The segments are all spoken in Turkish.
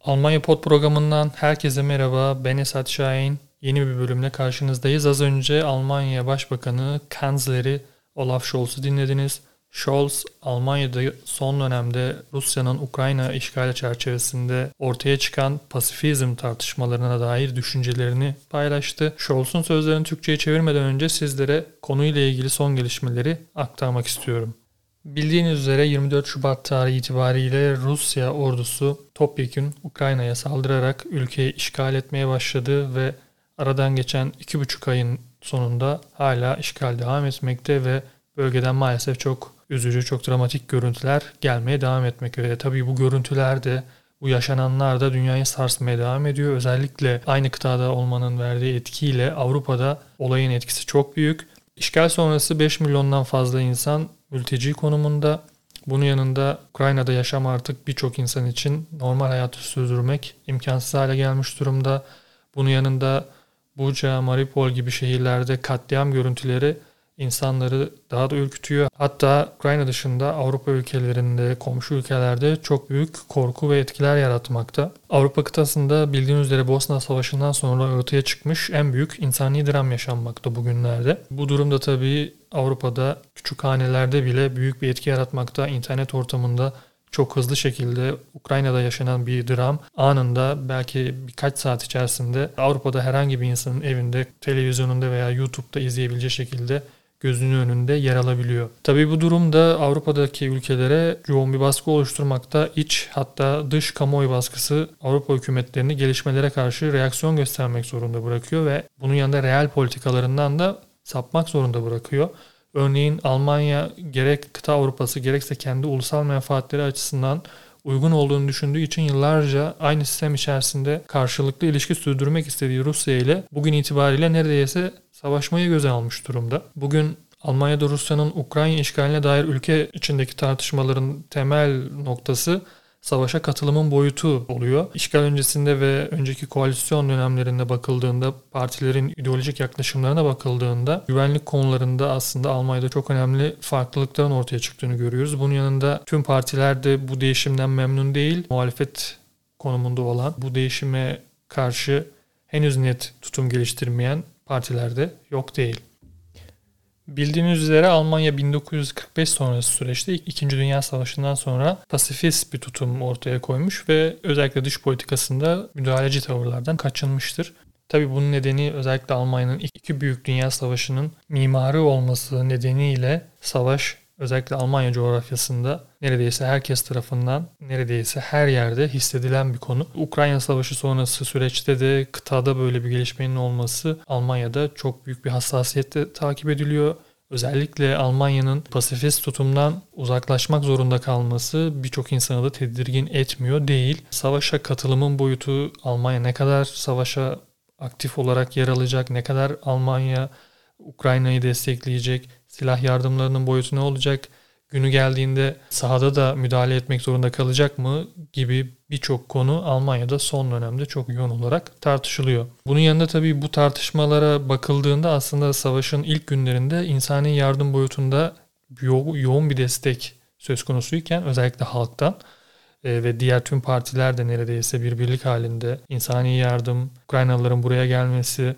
Almanya Pod programından herkese merhaba. Ben Esat Şahin. Yeni bir bölümle karşınızdayız. Az önce Almanya Başbakanı Kanzleri Olaf Scholz'u dinlediniz. Scholz, Almanya'da son dönemde Rusya'nın Ukrayna işgali çerçevesinde ortaya çıkan pasifizm tartışmalarına dair düşüncelerini paylaştı. Scholz'un sözlerini Türkçe'ye çevirmeden önce sizlere konuyla ilgili son gelişmeleri aktarmak istiyorum. Bildiğiniz üzere 24 Şubat tarihi itibariyle Rusya ordusu topyekun Ukrayna'ya saldırarak ülkeyi işgal etmeye başladı ve aradan geçen 2,5 ayın sonunda hala işgal devam etmekte ve bölgeden maalesef çok üzücü, çok dramatik görüntüler gelmeye devam etmekte. Ve tabii bu görüntüler de bu yaşananlar da dünyayı sarsmaya devam ediyor. Özellikle aynı kıtada olmanın verdiği etkiyle Avrupa'da olayın etkisi çok büyük. İşgal sonrası 5 milyondan fazla insan mülteci konumunda. Bunun yanında Ukrayna'da yaşam artık birçok insan için normal hayatı sürdürmek imkansız hale gelmiş durumda. Bunun yanında Buca, Mariupol gibi şehirlerde katliam görüntüleri insanları daha da ürkütüyor. Hatta Ukrayna dışında Avrupa ülkelerinde, komşu ülkelerde çok büyük korku ve etkiler yaratmakta. Avrupa kıtasında bildiğiniz üzere Bosna Savaşı'ndan sonra ortaya çıkmış en büyük insani dram yaşanmakta bugünlerde. Bu durumda tabii Avrupa'da küçük hanelerde bile büyük bir etki yaratmakta. İnternet ortamında çok hızlı şekilde Ukrayna'da yaşanan bir dram anında belki birkaç saat içerisinde Avrupa'da herhangi bir insanın evinde, televizyonunda veya YouTube'da izleyebileceği şekilde gözünün önünde yer alabiliyor. Tabi bu durumda Avrupa'daki ülkelere yoğun bir baskı oluşturmakta. iç hatta dış kamuoyu baskısı Avrupa hükümetlerini gelişmelere karşı reaksiyon göstermek zorunda bırakıyor ve bunun yanında reel politikalarından da sapmak zorunda bırakıyor. Örneğin Almanya gerek kıta Avrupası gerekse kendi ulusal menfaatleri açısından uygun olduğunu düşündüğü için yıllarca aynı sistem içerisinde karşılıklı ilişki sürdürmek istediği Rusya ile bugün itibariyle neredeyse savaşmayı göze almış durumda. Bugün Almanya'da Rusya'nın Ukrayna işgaline dair ülke içindeki tartışmaların temel noktası savaşa katılımın boyutu oluyor. İşgal öncesinde ve önceki koalisyon dönemlerinde bakıldığında partilerin ideolojik yaklaşımlarına bakıldığında güvenlik konularında aslında Almanya'da çok önemli farklılıkların ortaya çıktığını görüyoruz. Bunun yanında tüm partiler de bu değişimden memnun değil. Muhalefet konumunda olan bu değişime karşı henüz net tutum geliştirmeyen partilerde yok değil. Bildiğiniz üzere Almanya 1945 sonrası süreçte 2. Dünya Savaşı'ndan sonra pasifist bir tutum ortaya koymuş ve özellikle dış politikasında müdahaleci tavırlardan kaçınmıştır. Tabi bunun nedeni özellikle Almanya'nın iki büyük dünya savaşının mimarı olması nedeniyle savaş özellikle Almanya coğrafyasında neredeyse herkes tarafından neredeyse her yerde hissedilen bir konu. Ukrayna Savaşı sonrası süreçte de kıtada böyle bir gelişmenin olması Almanya'da çok büyük bir hassasiyetle takip ediliyor. Özellikle Almanya'nın pasifist tutumdan uzaklaşmak zorunda kalması birçok insanı da tedirgin etmiyor değil. Savaşa katılımın boyutu Almanya ne kadar savaşa aktif olarak yer alacak, ne kadar Almanya Ukrayna'yı destekleyecek, silah yardımlarının boyutu ne olacak, günü geldiğinde sahada da müdahale etmek zorunda kalacak mı gibi birçok konu Almanya'da son dönemde çok yoğun olarak tartışılıyor. Bunun yanında tabii bu tartışmalara bakıldığında aslında savaşın ilk günlerinde insani yardım boyutunda yo- yoğun bir destek söz konusuyken özellikle halktan e, ve diğer tüm partiler de neredeyse bir birlik halinde insani yardım, Ukraynalıların buraya gelmesi,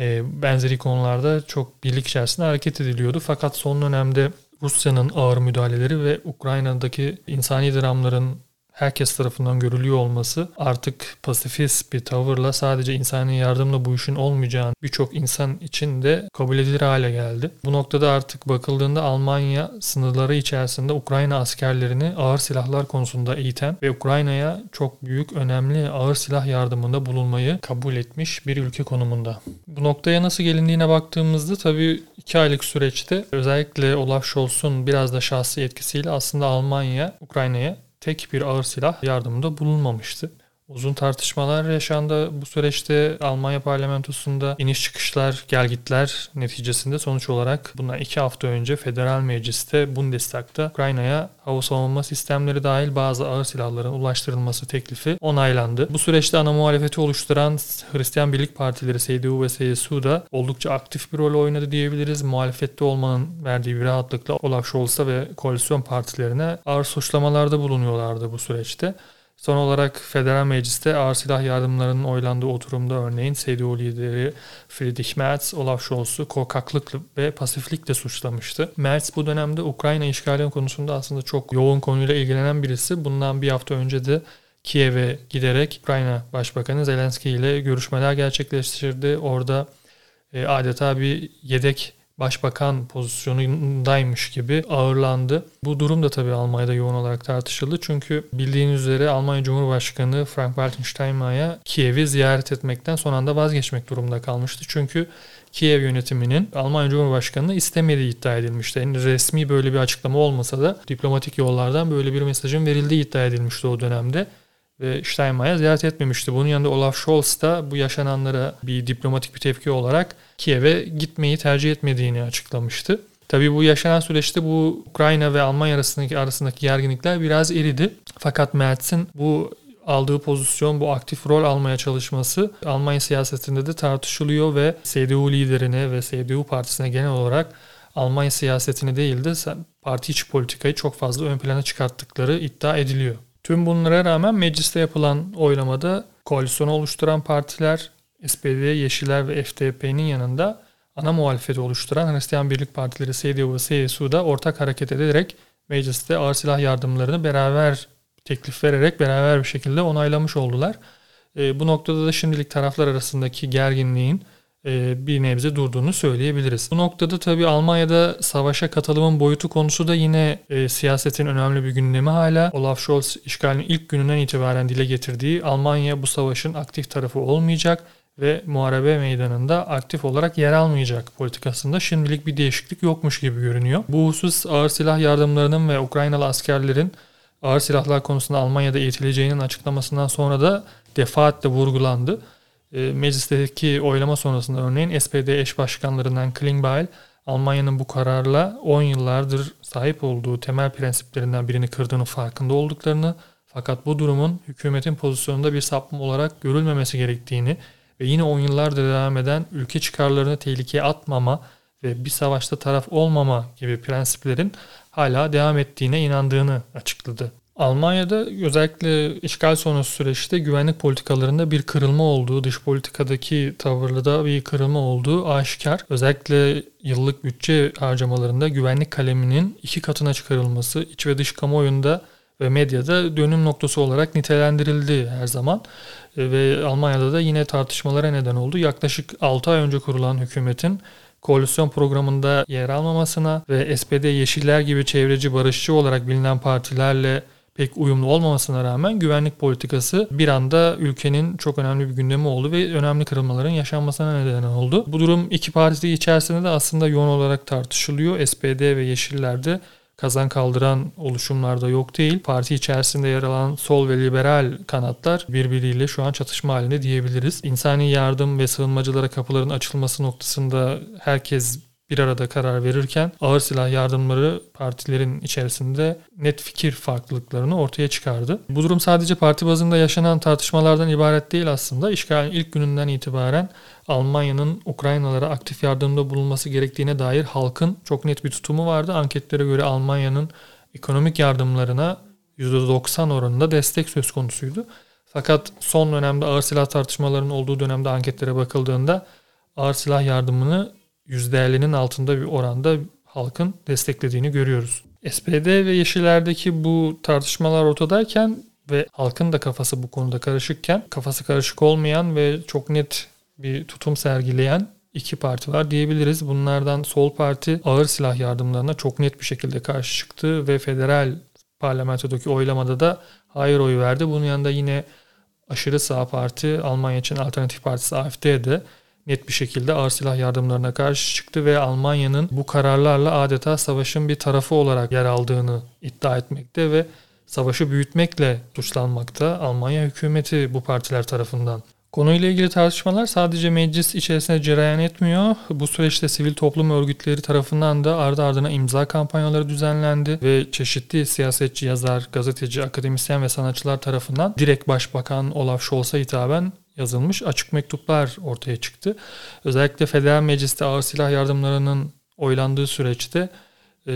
e, benzeri konularda çok birlik içerisinde hareket ediliyordu. Fakat son dönemde Rusya'nın ağır müdahaleleri ve Ukrayna'daki insani dramların herkes tarafından görülüyor olması artık pasifist bir tavırla sadece insani yardımla bu işin olmayacağını birçok insan için de kabul edilir hale geldi. Bu noktada artık bakıldığında Almanya sınırları içerisinde Ukrayna askerlerini ağır silahlar konusunda eğiten ve Ukrayna'ya çok büyük önemli ağır silah yardımında bulunmayı kabul etmiş bir ülke konumunda. Bu noktaya nasıl gelindiğine baktığımızda tabii iki aylık süreçte özellikle Olaf Scholz'un biraz da şahsi etkisiyle aslında Almanya Ukrayna'ya tek bir ağır silah yardımında bulunmamıştı. Uzun tartışmalar yaşandı bu süreçte Almanya parlamentosunda iniş çıkışlar, gelgitler neticesinde sonuç olarak bundan iki hafta önce Federal Meclis'te Bundestag'da Ukrayna'ya hava savunma sistemleri dahil bazı ağır silahların ulaştırılması teklifi onaylandı. Bu süreçte ana muhalefeti oluşturan Hristiyan Birlik Partileri CDU ve CSU da oldukça aktif bir rol oynadı diyebiliriz. Muhalefette olmanın verdiği bir rahatlıkla Olaf Scholz'a ve koalisyon partilerine ağır suçlamalarda bulunuyorlardı bu süreçte. Son olarak Federal Meclis'te ağır silah yardımlarının oylandığı oturumda örneğin CDU lideri Friedrich Merz, Olaf Scholz'u korkaklık ve pasiflikle suçlamıştı. Merz bu dönemde Ukrayna işgali konusunda aslında çok yoğun konuyla ilgilenen birisi. Bundan bir hafta önce de Kiev'e giderek Ukrayna Başbakanı Zelenski ile görüşmeler gerçekleştirdi. Orada e, adeta bir yedek başbakan pozisyonundaymış gibi ağırlandı. Bu durum da tabii Almanya'da yoğun olarak tartışıldı. Çünkü bildiğiniz üzere Almanya Cumhurbaşkanı Frank-Walter Steinmeier Kiev'i ziyaret etmekten son anda vazgeçmek durumunda kalmıştı. Çünkü Kiev yönetiminin Almanya Cumhurbaşkanı'nı istemediği iddia edilmişti. Yani resmi böyle bir açıklama olmasa da diplomatik yollardan böyle bir mesajın verildiği iddia edilmişti o dönemde ve Steinmeier ziyaret etmemişti. Bunun yanında Olaf Scholz da bu yaşananlara bir diplomatik bir tepki olarak Kiev'e gitmeyi tercih etmediğini açıklamıştı. Tabii bu yaşanan süreçte bu Ukrayna ve Almanya arasındaki arasındaki gerginlikler biraz eridi. Fakat Mertz'in bu aldığı pozisyon, bu aktif rol almaya çalışması Almanya siyasetinde de tartışılıyor ve CDU liderine ve CDU partisine genel olarak Almanya siyasetini değil de parti içi politikayı çok fazla ön plana çıkarttıkları iddia ediliyor. Tüm bunlara rağmen mecliste yapılan oylamada koalisyonu oluşturan partiler SPD, Yeşiller ve FDP'nin yanında ana muhalefeti oluşturan Hristiyan Birlik Partileri CDU ve CSU da ortak hareket ederek mecliste ağır silah yardımlarını beraber teklif vererek beraber bir şekilde onaylamış oldular. E, bu noktada da şimdilik taraflar arasındaki gerginliğin bir nebze durduğunu söyleyebiliriz. Bu noktada tabii Almanya'da savaşa katılımın boyutu konusu da yine e, siyasetin önemli bir gündemi hala. Olaf Scholz işgalin ilk gününden itibaren dile getirdiği Almanya bu savaşın aktif tarafı olmayacak ve muharebe meydanında aktif olarak yer almayacak politikasında şimdilik bir değişiklik yokmuş gibi görünüyor. Bu husus ağır silah yardımlarının ve Ukraynalı askerlerin ağır silahlar konusunda Almanya'da eğitileceğinin açıklamasından sonra da defaatle vurgulandı. E, meclisteki oylama sonrasında örneğin SPD eş başkanlarından Klingbeil Almanya'nın bu kararla 10 yıllardır sahip olduğu temel prensiplerinden birini kırdığını farkında olduklarını fakat bu durumun hükümetin pozisyonunda bir sapma olarak görülmemesi gerektiğini ve yine 10 yıllardır devam eden ülke çıkarlarını tehlikeye atmama ve bir savaşta taraf olmama gibi prensiplerin hala devam ettiğine inandığını açıkladı. Almanya'da özellikle işgal sonrası süreçte güvenlik politikalarında bir kırılma olduğu, dış politikadaki tavırda bir kırılma olduğu aşikar. Özellikle yıllık bütçe harcamalarında güvenlik kaleminin iki katına çıkarılması, iç ve dış kamuoyunda ve medyada dönüm noktası olarak nitelendirildi her zaman. E, ve Almanya'da da yine tartışmalara neden oldu. Yaklaşık 6 ay önce kurulan hükümetin koalisyon programında yer almamasına ve SPD Yeşiller gibi çevreci barışçı olarak bilinen partilerle pek uyumlu olmamasına rağmen güvenlik politikası bir anda ülkenin çok önemli bir gündemi oldu ve önemli kırılmaların yaşanmasına neden oldu. Bu durum iki parti içerisinde de aslında yoğun olarak tartışılıyor. SPD ve Yeşiller'de kazan kaldıran oluşumlarda yok değil. Parti içerisinde yer alan sol ve liberal kanatlar birbiriyle şu an çatışma halinde diyebiliriz. İnsani yardım ve sığınmacılara kapıların açılması noktasında herkes bir arada karar verirken ağır silah yardımları partilerin içerisinde net fikir farklılıklarını ortaya çıkardı. Bu durum sadece parti bazında yaşanan tartışmalardan ibaret değil aslında. İşgalin ilk gününden itibaren Almanya'nın Ukraynalara aktif yardımda bulunması gerektiğine dair halkın çok net bir tutumu vardı. Anketlere göre Almanya'nın ekonomik yardımlarına %90 oranında destek söz konusuydu. Fakat son dönemde ağır silah tartışmalarının olduğu dönemde anketlere bakıldığında ağır silah yardımını %50'nin altında bir oranda halkın desteklediğini görüyoruz. SPD ve Yeşiller'deki bu tartışmalar ortadayken ve halkın da kafası bu konuda karışıkken kafası karışık olmayan ve çok net bir tutum sergileyen iki parti var diyebiliriz. Bunlardan Sol Parti ağır silah yardımlarına çok net bir şekilde karşı çıktı ve federal parlamentodaki oylamada da hayır oyu verdi. Bunun yanında yine aşırı sağ parti Almanya için Alternatif Partisi AFD de net bir şekilde ağır silah yardımlarına karşı çıktı ve Almanya'nın bu kararlarla adeta savaşın bir tarafı olarak yer aldığını iddia etmekte ve savaşı büyütmekle suçlanmakta Almanya hükümeti bu partiler tarafından. Konuyla ilgili tartışmalar sadece meclis içerisinde cereyan etmiyor. Bu süreçte sivil toplum örgütleri tarafından da ardı ardına imza kampanyaları düzenlendi ve çeşitli siyasetçi, yazar, gazeteci, akademisyen ve sanatçılar tarafından direkt Başbakan Olaf Scholz'a hitaben yazılmış açık mektuplar ortaya çıktı. Özellikle Federal Meclis'te ağır silah yardımlarının oylandığı süreçte e,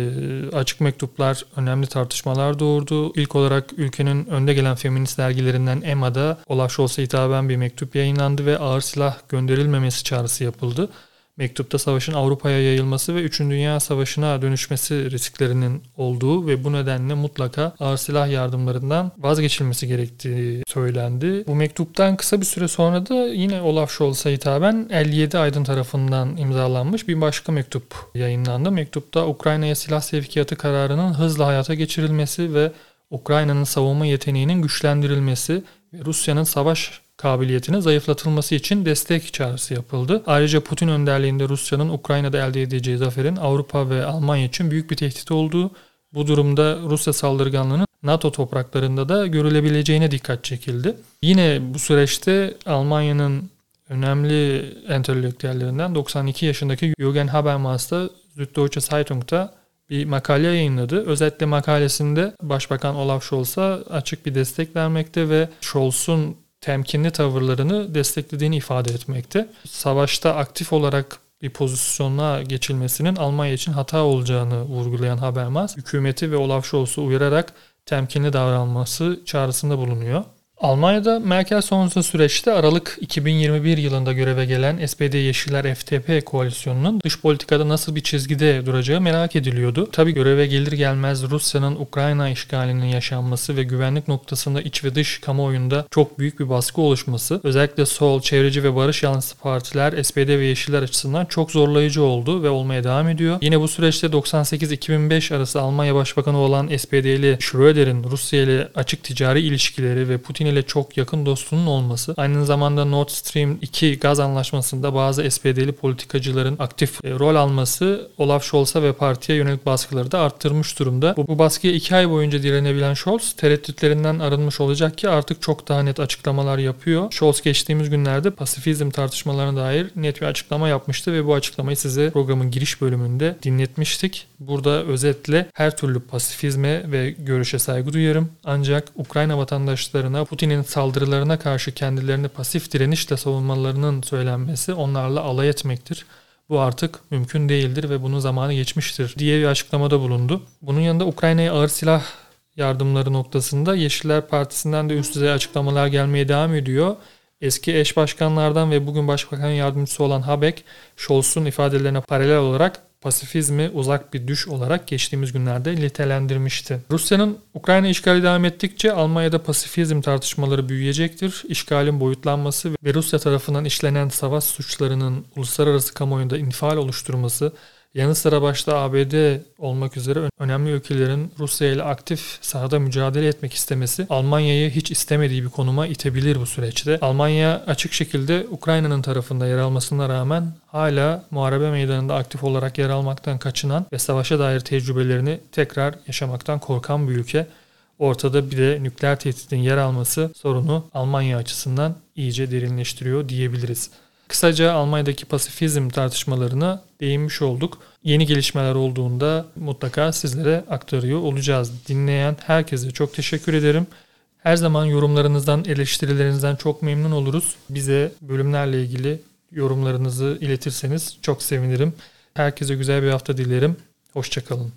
açık mektuplar önemli tartışmalar doğurdu. İlk olarak ülkenin önde gelen feminist dergilerinden EMA'da Olaf Scholz'a hitaben bir mektup yayınlandı ve ağır silah gönderilmemesi çağrısı yapıldı. Mektupta savaşın Avrupa'ya yayılması ve 3. Dünya Savaşı'na dönüşmesi risklerinin olduğu ve bu nedenle mutlaka ağır silah yardımlarından vazgeçilmesi gerektiği söylendi. Bu mektuptan kısa bir süre sonra da yine Olaf Scholz'a hitaben 57 Aydın tarafından imzalanmış bir başka mektup yayınlandı. Mektupta Ukrayna'ya silah sevkiyatı kararının hızla hayata geçirilmesi ve Ukrayna'nın savunma yeteneğinin güçlendirilmesi ve Rusya'nın savaş kabiliyetinin zayıflatılması için destek çağrısı yapıldı. Ayrıca Putin önderliğinde Rusya'nın Ukrayna'da elde edeceği zaferin Avrupa ve Almanya için büyük bir tehdit olduğu, bu durumda Rusya saldırganlığının NATO topraklarında da görülebileceğine dikkat çekildi. Yine bu süreçte Almanya'nın önemli entelektüellerinden 92 yaşındaki Jürgen Habermas da Süddeutsche Zeitung'da bir makale yayınladı. Özetle makalesinde Başbakan Olaf Scholz'a açık bir destek vermekte ve Scholz'un temkinli tavırlarını desteklediğini ifade etmekte. Savaşta aktif olarak bir pozisyona geçilmesinin Almanya için hata olacağını vurgulayan Habermas, hükümeti ve Olaf Scholz'u uyararak temkinli davranması çağrısında bulunuyor. Almanya'da Merkel sonrası süreçte Aralık 2021 yılında göreve gelen SPD Yeşiller FTP koalisyonunun dış politikada nasıl bir çizgide duracağı merak ediliyordu. Tabi göreve gelir gelmez Rusya'nın Ukrayna işgalinin yaşanması ve güvenlik noktasında iç ve dış kamuoyunda çok büyük bir baskı oluşması özellikle sol, çevreci ve barış yanlısı partiler SPD ve Yeşiller açısından çok zorlayıcı oldu ve olmaya devam ediyor. Yine bu süreçte 98-2005 arası Almanya Başbakanı olan SPD'li Schröder'in Rusya ile açık ticari ilişkileri ve Putin ile çok yakın dostluğunun olması, aynı zamanda Nord Stream 2 gaz anlaşmasında bazı SPD'li politikacıların aktif e, rol alması Olaf Scholz'a ve partiye yönelik baskıları da arttırmış durumda. Bu, bu baskıya iki ay boyunca direnebilen Scholz tereddütlerinden arınmış olacak ki artık çok daha net açıklamalar yapıyor. Scholz geçtiğimiz günlerde pasifizm tartışmalarına dair net bir açıklama yapmıştı ve bu açıklamayı size programın giriş bölümünde dinletmiştik. Burada özetle her türlü pasifizme ve görüşe saygı duyarım. Ancak Ukrayna vatandaşlarına Putin'in saldırılarına karşı kendilerini pasif direnişle savunmalarının söylenmesi onlarla alay etmektir. Bu artık mümkün değildir ve bunun zamanı geçmiştir diye bir açıklamada bulundu. Bunun yanında Ukrayna'ya ağır silah yardımları noktasında Yeşiller Partisi'nden de üst düzey açıklamalar gelmeye devam ediyor. Eski eş başkanlardan ve bugün başbakan yardımcısı olan Habeck, Scholz'un ifadelerine paralel olarak pasifizmi uzak bir düş olarak geçtiğimiz günlerde nitelendirmişti. Rusya'nın Ukrayna işgali devam ettikçe Almanya'da pasifizm tartışmaları büyüyecektir. İşgalin boyutlanması ve Rusya tarafından işlenen savaş suçlarının uluslararası kamuoyunda infial oluşturması Yanı sıra başta ABD olmak üzere önemli ülkelerin Rusya ile aktif sahada mücadele etmek istemesi Almanya'yı hiç istemediği bir konuma itebilir bu süreçte. Almanya açık şekilde Ukrayna'nın tarafında yer almasına rağmen hala muharebe meydanında aktif olarak yer almaktan kaçınan ve savaşa dair tecrübelerini tekrar yaşamaktan korkan bir ülke. Ortada bir de nükleer tehditin yer alması sorunu Almanya açısından iyice derinleştiriyor diyebiliriz. Kısaca Almanya'daki pasifizm tartışmalarına değinmiş olduk. Yeni gelişmeler olduğunda mutlaka sizlere aktarıyor olacağız. Dinleyen herkese çok teşekkür ederim. Her zaman yorumlarınızdan, eleştirilerinizden çok memnun oluruz. Bize bölümlerle ilgili yorumlarınızı iletirseniz çok sevinirim. Herkese güzel bir hafta dilerim. Hoşçakalın.